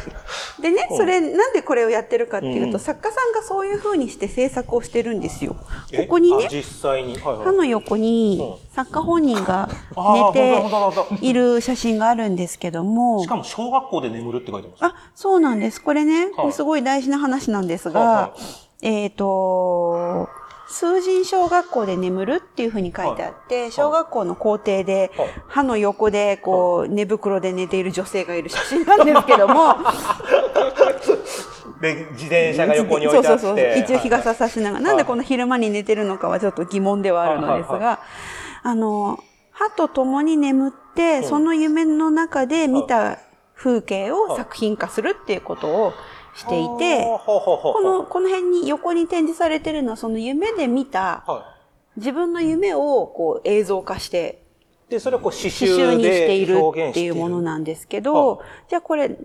でね、それなんでこれをやってるかっていうと、うん。作家さんがそういう風にして制作をしてるんですよ。え？ここにねあ、実際に、はいはい。歯の横にう作家本人が寝ている写真があるんですけども。し、かも小学校で眠るって書いてます。あ、そうなんです。これね、はい。すごい大事な話なんですはいはが、えっ、と、数人小学校で眠るっていうふうに書いてあって、小学校の校庭ではい。歯の横でこう寝袋で寝ている女性がいる写真なんですけども、で自転車が横に置いてあって。そうそうそう。一応日が傘差しながら、いなんでこんな昼間に寝てるのかはちょっと疑問ではあるのですはいが、あの、歯と共に眠って、その夢の中で見た風景を作品化するっていうことをしていて、この、この辺に横に展示されてるのは、その夢で見たは自分の夢をこう映像化してい、でそれをこう刺刺繍繍にしているっていうものななんですけどは、じゃあこれ、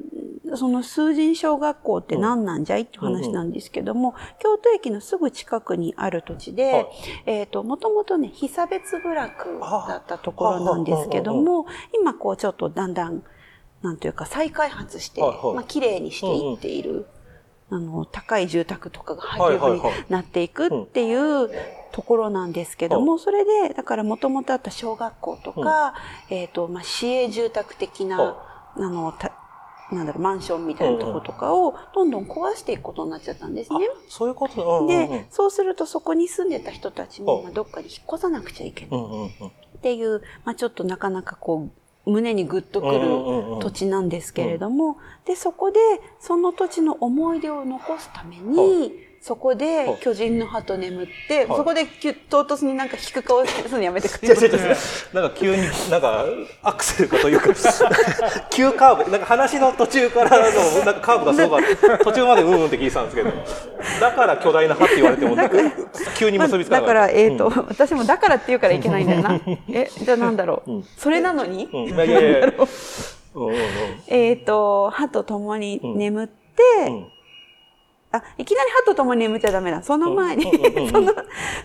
その数人小学校って何なんじゃいって話なんですけども、京都駅のすぐ近くにある土地はい。で、えっと、もともとね、久別部落だったところなんですけども、今こうちょっとだんだん、なんというか再開発して、まあ綺麗にしていっている、あの、高い住宅とかが入るようになっていくっていうところなんですけども、それで、だからもともとあった小学校とか、えっ、と、まあ、市営住宅的な、はあの、たなんだろう、マンションみたいなところとかをどんどん壊していくことになっちゃったんですね。そういうこと、うんうんうん、で、そうするとそこに住んでた人たちも、はまあ、どっかに引っ越さなくちゃいけない。っていう、まあ、ちょっとなかなかこう、胸にグッとくる土地なんですけれども、で、そこで、その土地の思い出を残すために、そこで巨人の歯と眠って、はい。そこで唐突になんか引く顔するのやめてくれなんか急になんかアクセルかというか 急カーブなんか話の途中からのなんかカーブがすごかった。途中までうんうんって聞いてたんですけど。だから巨大な歯って言われても急にまあ結びつかなだから、えっ、と、うん。私もだからって言うからいけないんだよな。え、じゃあなんだろう。うん。それなのに、うん。えっ、と、歯と共に眠って、うんあ、いきなり歯と共に眠っちゃダメだ。その前に、その、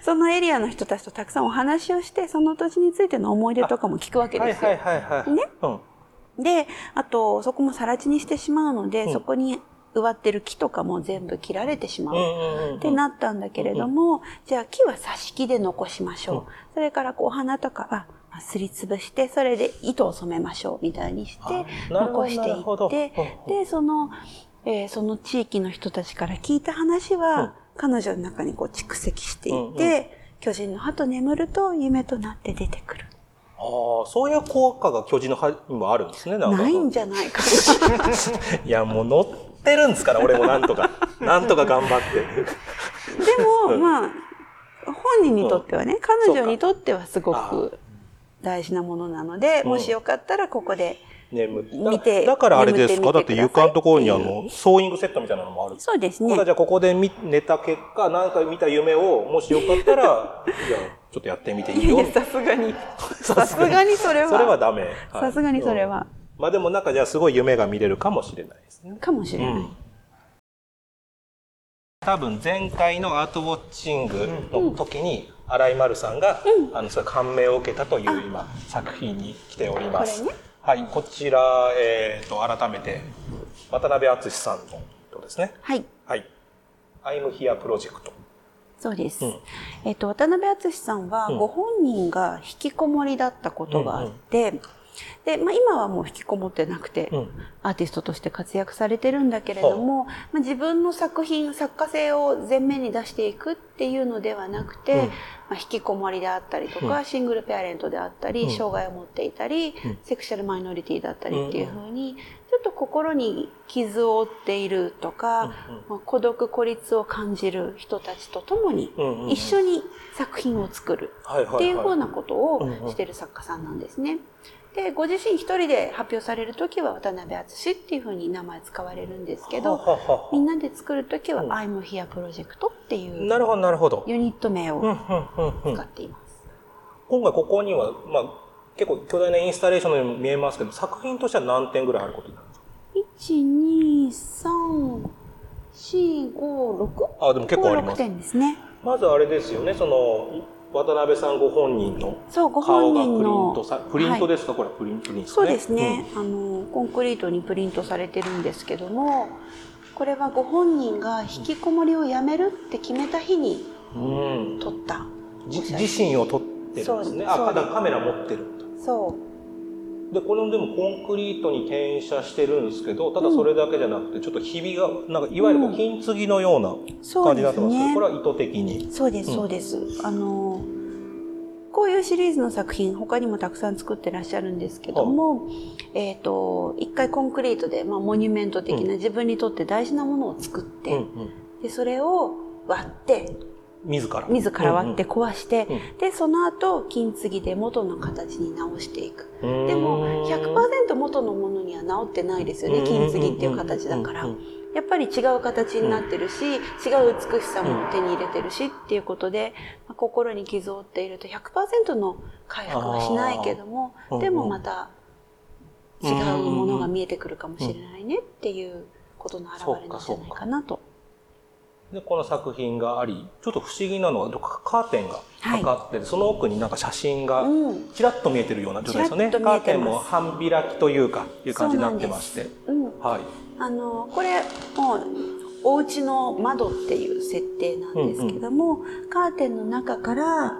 そのエリアの人たちとたくさんお話をして、その土地についての思い出とかも聞くわけですよ。はいはいはいはいね。うん。で、あと、そこも更地にしてしまうので、うん。そこに植わってる木とかも全部切られてしまう。ってなったんだけれども、じゃあ木は挿し木で残しましょう。うん。それからこう花とかあすりつぶして、それで糸を染めましょうみたいにして残していってうん、で、その、えーその地域の人たちから聞いた話うん。は、彼女の中にこう蓄積していっうんうて、巨人の歯と眠ると夢となって出てくる。ああそういう効果が巨人の歯にもあるんですねなんか。ないんじゃないかな。いやもう乗ってるんですから俺もなんとか。なんとか頑張って。でも、うん。まあ、本人にとってはね、うか。女にとってはすごく大事なものなので、うん。もしよかったらここで、眠見てだだからあれですか？だって床のところにあのソーイングセットみたいなのもある。そうですね。じゃあここで見寝た結果なんか見た夢をもしよかったらじゃあちょっとやってみていいよ。さすがに。さすがにそれは。それはダメ。はい。さすがにそれは。まあでもなんかじゃあすごい夢が見れるかもしれないですね。かもしれない。うん。多分前回のアートウォッチングの時に新井丸さんが、あのそれ感銘を受けたという今作品に来ております。これねはい、こちら、えー、と改めて渡辺敦さんのとですね。はい。はい。I'm Here プロジェクト。そうです。うんえっ、と、渡辺敦さんは、うんご本人が引きこもりだったことがあって、で、まあ今はもう引きこもってなくて、うん。アーティストとして活躍されてるんだけれども、まあ、自分の作品、作家性を前面に出していくっていうのではなくて、うん。まあ、引きこもりであったりとか、うん。シングルペアレントであったり、うん。障害を持っていたり、うん。セクシャルマイノリティだったりっていうふうに、ちょっと心に傷を負っているとか、うんまあ、孤独孤立を感じる人たちと共に、一緒に作品を作る。っていうふうなことをしてる作家さんなんですね。で、ご自身一人で発表されるときは渡辺敦っていうふうに名前使われるんですけど、ははははみんなで作るときはうん I'm Here プロジェクトっていうなるほどなるほど。ユニット名を使っています。今回ここには、まあ、結構巨大なインスタレーションのように見えますけど作品としては何点ぐらいあることになるんですか？1、2、3、4、5、6? あでも結構あります6点ですね。まずあれですよねその渡辺さんご本人のそうご顔がプリン本人のトさプリントですか、これプリントですね。そうですね、あのコンクリートにプリントされてるんですけどもこれはご本人が引きこもりをやめるって決めた日にうん、うん撮った。じ自身を撮ってるんですね。あだカメラ持ってるそでこれでもコンクリートに転写してるんですけどただそれだけじゃなくてちょっとひびがなんかいわゆるこう金継ぎのような感じになってます。けどこれは意図的に。そうですうん。そうです、あのこういうシリーズの作品他にもたくさん作ってらっしゃるんですけども、えっ、と一回コンクリートで、まあ、モニュメント的な自分にとって大事なものを作って、うんうん。でそれを割って自ら。自ら割って壊して、うん。うんでその後金継ぎで元の形に直していく。うんうん。でも100%元のものには直ってないですよね金継ぎっていう形だから。うんうんやっぱり違う形になってるし違う美しさも手に入れてるしっていうことで、まあ心に傷を負っていると100%の回復はしないけどもでもまた違うものが見えてくるかもしれないねっていうことの表れなんじゃないかなと。でこの作品がありちょっと不思議なのはカーテンがかかってて、その奥になんか写真がうん。ちらっと見えてるような状態ですよねちらっとカーテンも半開きというかいう感じになってまして。うん。はい。あのこれもうお家の窓っていう設定なんですけども、カーテンの中から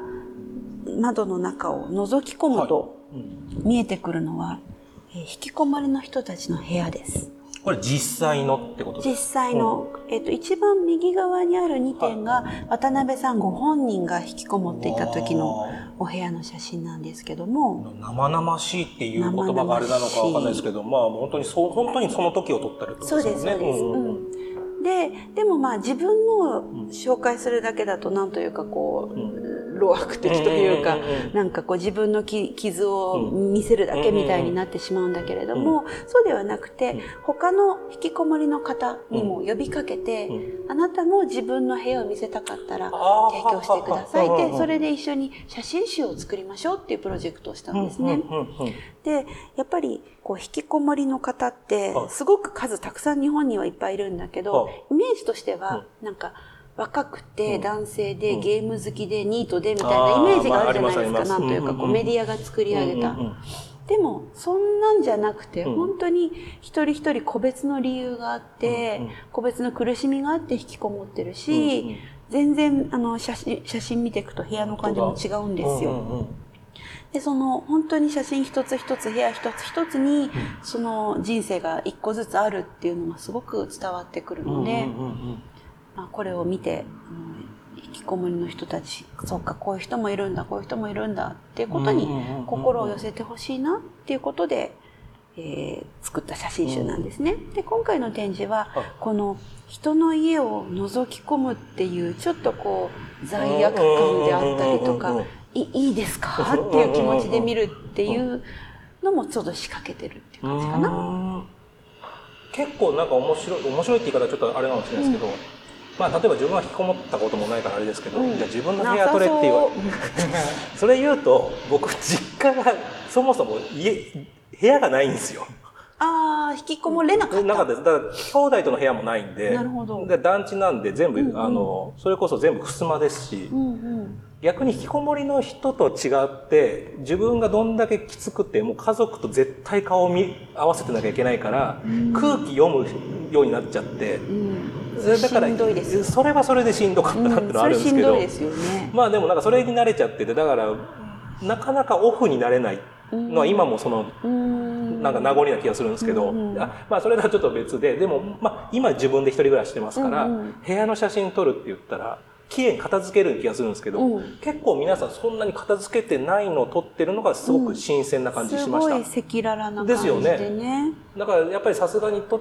窓の中を覗き込むとうん。見えてくるのは、えー引きこもりの人たちの部屋です。これ実際のってことです実際の、えっと一番右側にある2点が渡辺さんご本人が引きこもっていた時のお部屋の写真なんですけども、生々しいっていう言葉があれなのかわかんないですけど、まあ本当にそう本当にその時を撮ったりとそうです、そうです。んうんうん。で、でもまあ自分の紹介するだけだとなんというかこう、老悪的というか、なんかこう自分のき傷を見せるだけみたいになってしまうんだけれども、そうではなくて、他の引きこもりの方にも呼びかけて、あなたも自分の部屋を見せたかったら提供してください。で、ははははそれで一緒に写真集を作りましょうっていうプロジェクトをしたんですね。でやっぱりこう引きこもりの方ってはいすごく数たくさん日本にはいっぱいいるんだけど、はいイメージとしてはなんか若くて男性でゲーム好きでニートでみたいなイメージがあるじゃないですか、なんというかこうメディアが作り上げた、でもそんなんじゃなくて、うん。本当に一人一人個別の理由があって、個別の苦しみがあって引きこもってるし、全然あの写真写真見ていくと部屋の感じも違うんですよ。でその本当に写真一つ一つ部屋一つ一つにその人生が一個ずつあるっていうのがすごく伝わってくるので、まあ、これを見て、うん引きこもりの人たちそうかこういう人もいるんだこういう人もいるんだっていうことにうんうんうんうん心を寄せてほしいなっていうことで、えー作った写真集なんですね。で今回の展示ははい。この人の家を覗き込むっていうちょっとこう罪悪感であったりとかうんうんうんうんいいいですか？っていう気持ちで見るっていうのもちょっと仕掛けてるっていう感じかな。うん。結構なんか面白い面白いって言い方はちょっとあれかもしれないですけど、まあ例えば自分は引きこもったこともないからあれですけど、うんじゃあ自分の部屋取れって言われ それ言うと僕実家がそもそも家部屋がないんですよ。ああ引きこもれなかった。なかったです。だから兄弟との部屋もないんで、なるほどで団地なんで全部、うんうんあのそれこそ全部襖ですし、うんうん逆に引きこもりの人と違って自分がどんだけきつくても家族と絶対顔を見合わせてなきゃいけないから、空気読むようになっちゃって、うんだからそれはそれでしんどかったなっていうのはあるんですけど。まあでもなんかそれに慣れちゃっててだからなかなかオフになれないのは今もそのうん。なんか名残な気がするんですけど、うんうんあまあそれとはちょっと別ででも、まあ、今自分で一人暮らししてますから、うんうん。部屋の写真撮るって言ったら綺麗に片付ける気がするんですけど、うん。結構皆さんそんなに片付けてないのを撮ってるのがすごく新鮮な感じしました、すごい赤裸々な感じですよでね。ね。だからやっぱりさすがに撮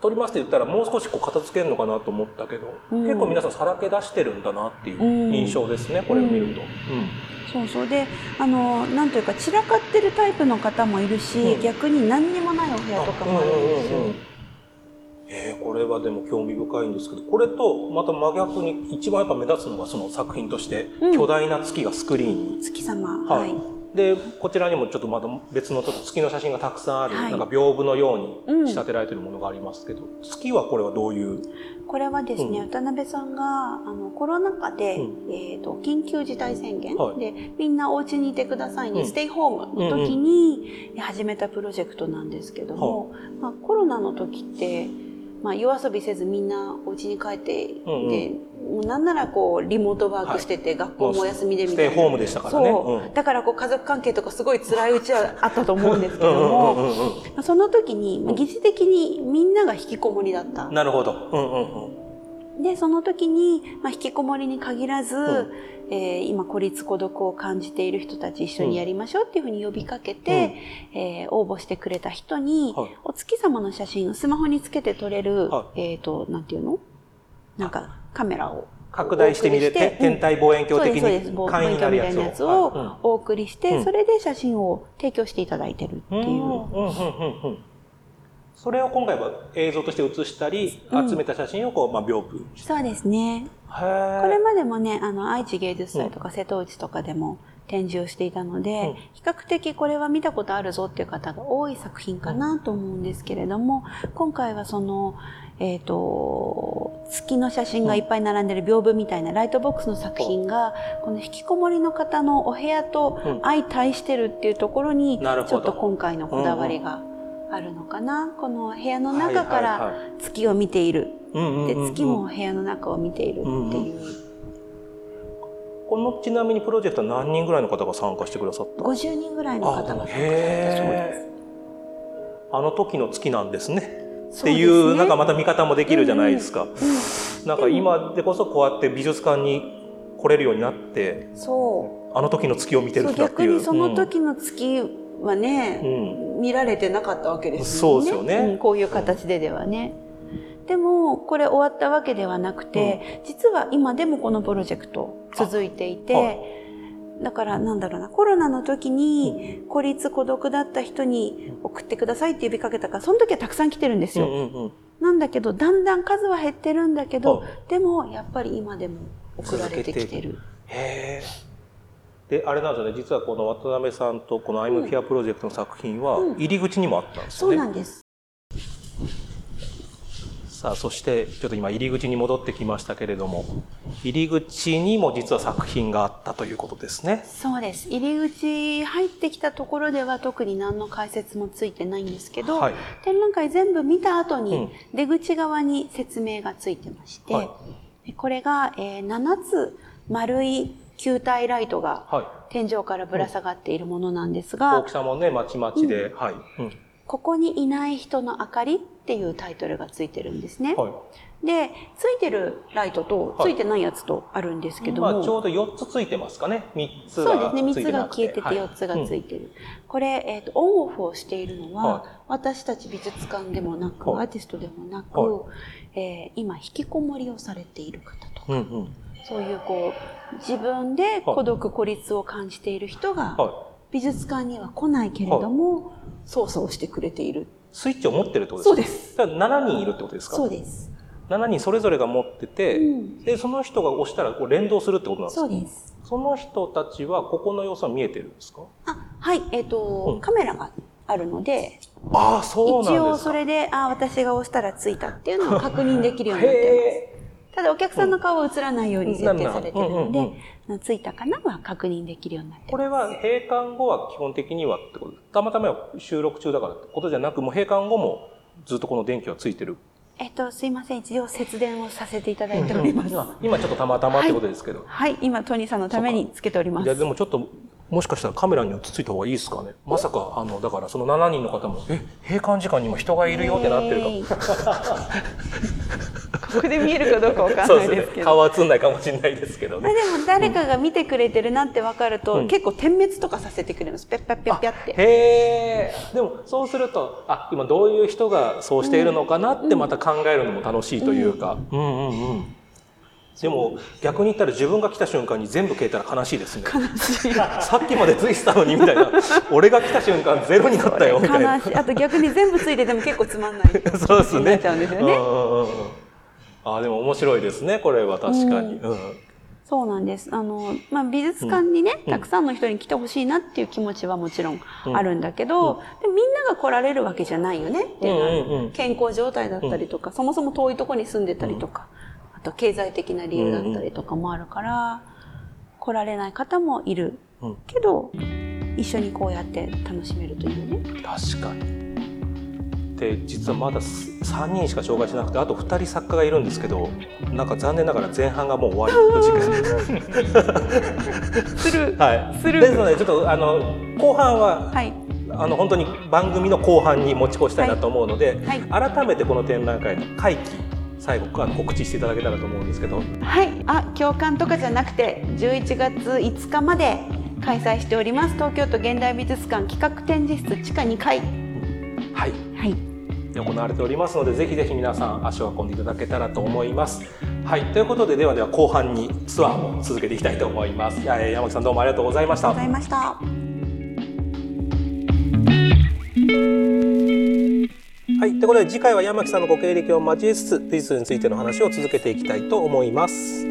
撮りますって言ったらもう少しこう片付けるのかなと思ったけど、うん。結構皆さんさらけ出してるんだなっていう印象ですね、これを見ると。そうそう。であのなんというか散らかってるタイプの方もいるし、うん。逆に何にもないお部屋とかもあるんですよ。うんうんうんうんえーこれはでも興味深いんですけどこれとまた真逆に一番やっぱ目立つのがその作品としてうん。巨大な月がスクリーンに、月様、ははいい。でこちらにもちょっとまた別のちょっと月の写真がたくさんある、はい。なんか屏風のように仕立てられているものがありますけど、月はこれはどういう？これはですね、うん。渡辺さんがあのコロナ禍で、うえー、と緊急事態宣言、はい。でみんなお家にいてくださいね、うん。ステイホームの時に始めたプロジェクトなんですけども、まあ、コロナの時って、まあ、夜遊びせずみんなお家に帰って、うんうん。でもうなんならこうリモートワークしてて、学校もお休みでみたいな。ステイホームでしたからね。そう、うん。だからこう家族関係とかすごい辛いうちはあったと思うんですけども、うんその時に、まあ疑似的にみんなが引きこもりだった。うんなるほど、うんうんうんでその時に、まあ、引きこもりに限らず、んえー今孤立孤独を感じている人たち一緒にやりましょうっていうふうに呼びかけて、えー応募してくれた人に、はい。お月様の写真をスマホにつけて撮れる、はえっ、となんていうの？なんかカメラを拡大してみてお送りして天体望遠鏡的に望簡易になる遠鏡みたいなやつをお送りして、うん。それで写真を提供していただいてるっていう。それを今回は映像として写したり、うん。集めた写真をこう、まあ、屏風そうですね。これまでもね、あの、愛知芸術祭とか瀬戸内とかでも展示をしていたので、うん。比較的これは見たことあるぞっていう方が多い作品かなと思うんですけれども、今回はその、えっ、と、月の写真がいっぱい並んでる屏風みたいなライトボックスの作品が、この引きこもりの方のお部屋とうん。相対してるっていうところに、ちょっと今回のこだわりがあるのかな？この部屋の中からはい月を見ている。うんうんうんうん。で、月も部屋の中を見ているっていう。このちなみにプロジェクトは何人ぐらいの方が参加してくださった？50人ぐらいの方が参加された。そうでへー。あの時の月なんですね。す。っていうなんかまた見方もできるじゃないですか、うんうん。なんか今でこそこうやって美術館に来れるようになってそう。あの時の月を見てるんだっていう。にその時の月はね、うん。見られてなかったわけですそうですよね。んこういう形でではね。でもこれ終わったわけではなくて、実は今でもこのプロジェクト続いていて、だからなんだろうなコロナの時に孤立孤独だった人に送ってくださいって呼びかけたからその時はたくさん来てるんですうんよ。うんうん。なんだけどだんだん数は減ってるんだけど、はい。でもやっぱり今でも送られてきてる。へえであれなんですよね。実はこの渡辺さんとこの「アイムフィアプロジェクトの作品はうん。入り口にもあったんですそうよね、なんです。さあそしてちょっと今入り口に戻ってきましたけれども入り口にも実は作品があったということですね。そうです。入り口入ってきたところでは特に何の解説もついてないんですけど、はい。展覧会全部見た後うん。に出口側に説明がついてまして、はい。でこれが、えー7つ丸い球体ライトがは天井からぶら下がっているものなんですいが、大きさもねまちまちで、はい、うん。ここにいない人の明かりっていうタイトルがついてるんですね。はい。で、ついてるライトとはい。ついてないやつとあるんですけども、まあ、ちょうど4つついてますかね。3つそうですね、3がつが消えてて4つがついてる。これ、えっ、と、オンオフをしているのは、はい。私たち美術館でもなく、はい。アーティストでもなく、はえー今、引きこもりをされている方とか、うんうんそういうこう、自分で孤独孤立を感じている人が、は美術館には来ないけれども、操作をしてくれている。い、スイッチを持ってるってことですか？そうです。だから7人いるってことですか？そうです。7人それぞれが持ってて、うん。でその人が押したらこう連動するってことなんですか？そうです。その人たちはここの様子は見えてるんですか？あ、はい、えっ、と、うん。カメラがあるので、ああそうなんですか。一応それで、あ私が押したらついたっていうのを確認できるようになってます。へただお客さんの顔は映らないように設定されてるので、ついたかなは確認できるようになってこ。れは閉館後は基本的にはってことたまたま収録中だからってことじゃなくもう閉館後もずっとこの電気はついてるえっと、すいません。一応節電をさせていただいております。今今ちょっとたまたまってことですけど、はい、今、トニーさんのためにつけておりまいやす。でもちょっともしかしたらカメラにはつついた方がいいですかね？まさかあのだからその7人の方もえ閉館時間にも人がいるよってなってるかも、え ーここで見えるかどうかわかんそうですねないですけど。顔は映んないかもしれないですけどね。まあでも誰かが見てくれてるなって分かると、うん。結構点滅とかさせてくれます。ぴゃっぴゃっぴゃっぴゃって。へえ。でもそうするとあ今どういう人がそうしているのかなってまた考えるのも楽しいというか、うん、うんうんでも逆に言ったら自分が来た瞬間に全部消えたら悲しいですね。悲しい。さっきまでついてたのにみたいな 俺が来た瞬間ゼロになったよみたいな。悲しい。あと逆に全部ついてても結構つまんない。そうですね。になっちゃうんですよね。あでも面白いですねこれは確かに、うん。そうなんです。あの、まあ、美術館にね、うん。たくさんの人に来てほしいなっていう気持ちはもちろんあるんだけど、でみんなが来られるわけじゃないよねっていうのは、うんうんうん。健康状態だったりとか、そもそも遠いところに住んでたりとか、あと経済的な理由だったりとかもあるから、来られない方もいる。うんけど、一緒にこうやって楽しめるというね。確かにで実はまだ3人しか紹介しなくてあと2人作家がいるんですけどなんか残念ながら前半がもう終わりの時間する。はいするですのでちょっとあの後半ははい。あの本当に番組の後半に持ち越したいなと思うので、はい改めてこの展覧会の会期最後告知していただけたらと思うんですけどはい、あ、共感とかじゃなくて、11月5日まで開催しております。東京都現代美術館企画展示室地下2階。はいはい。行われておりますのでぜひぜひ皆さん足を運んでいただけたらと思います。はいということでではでは後半にツアーを続けていきたいと思います。山木さんどうもありがとうございましたありがとうございました。はい、ということで次回は山木さんのご経歴を交えつつ美術についての話を続けていきたいと思います。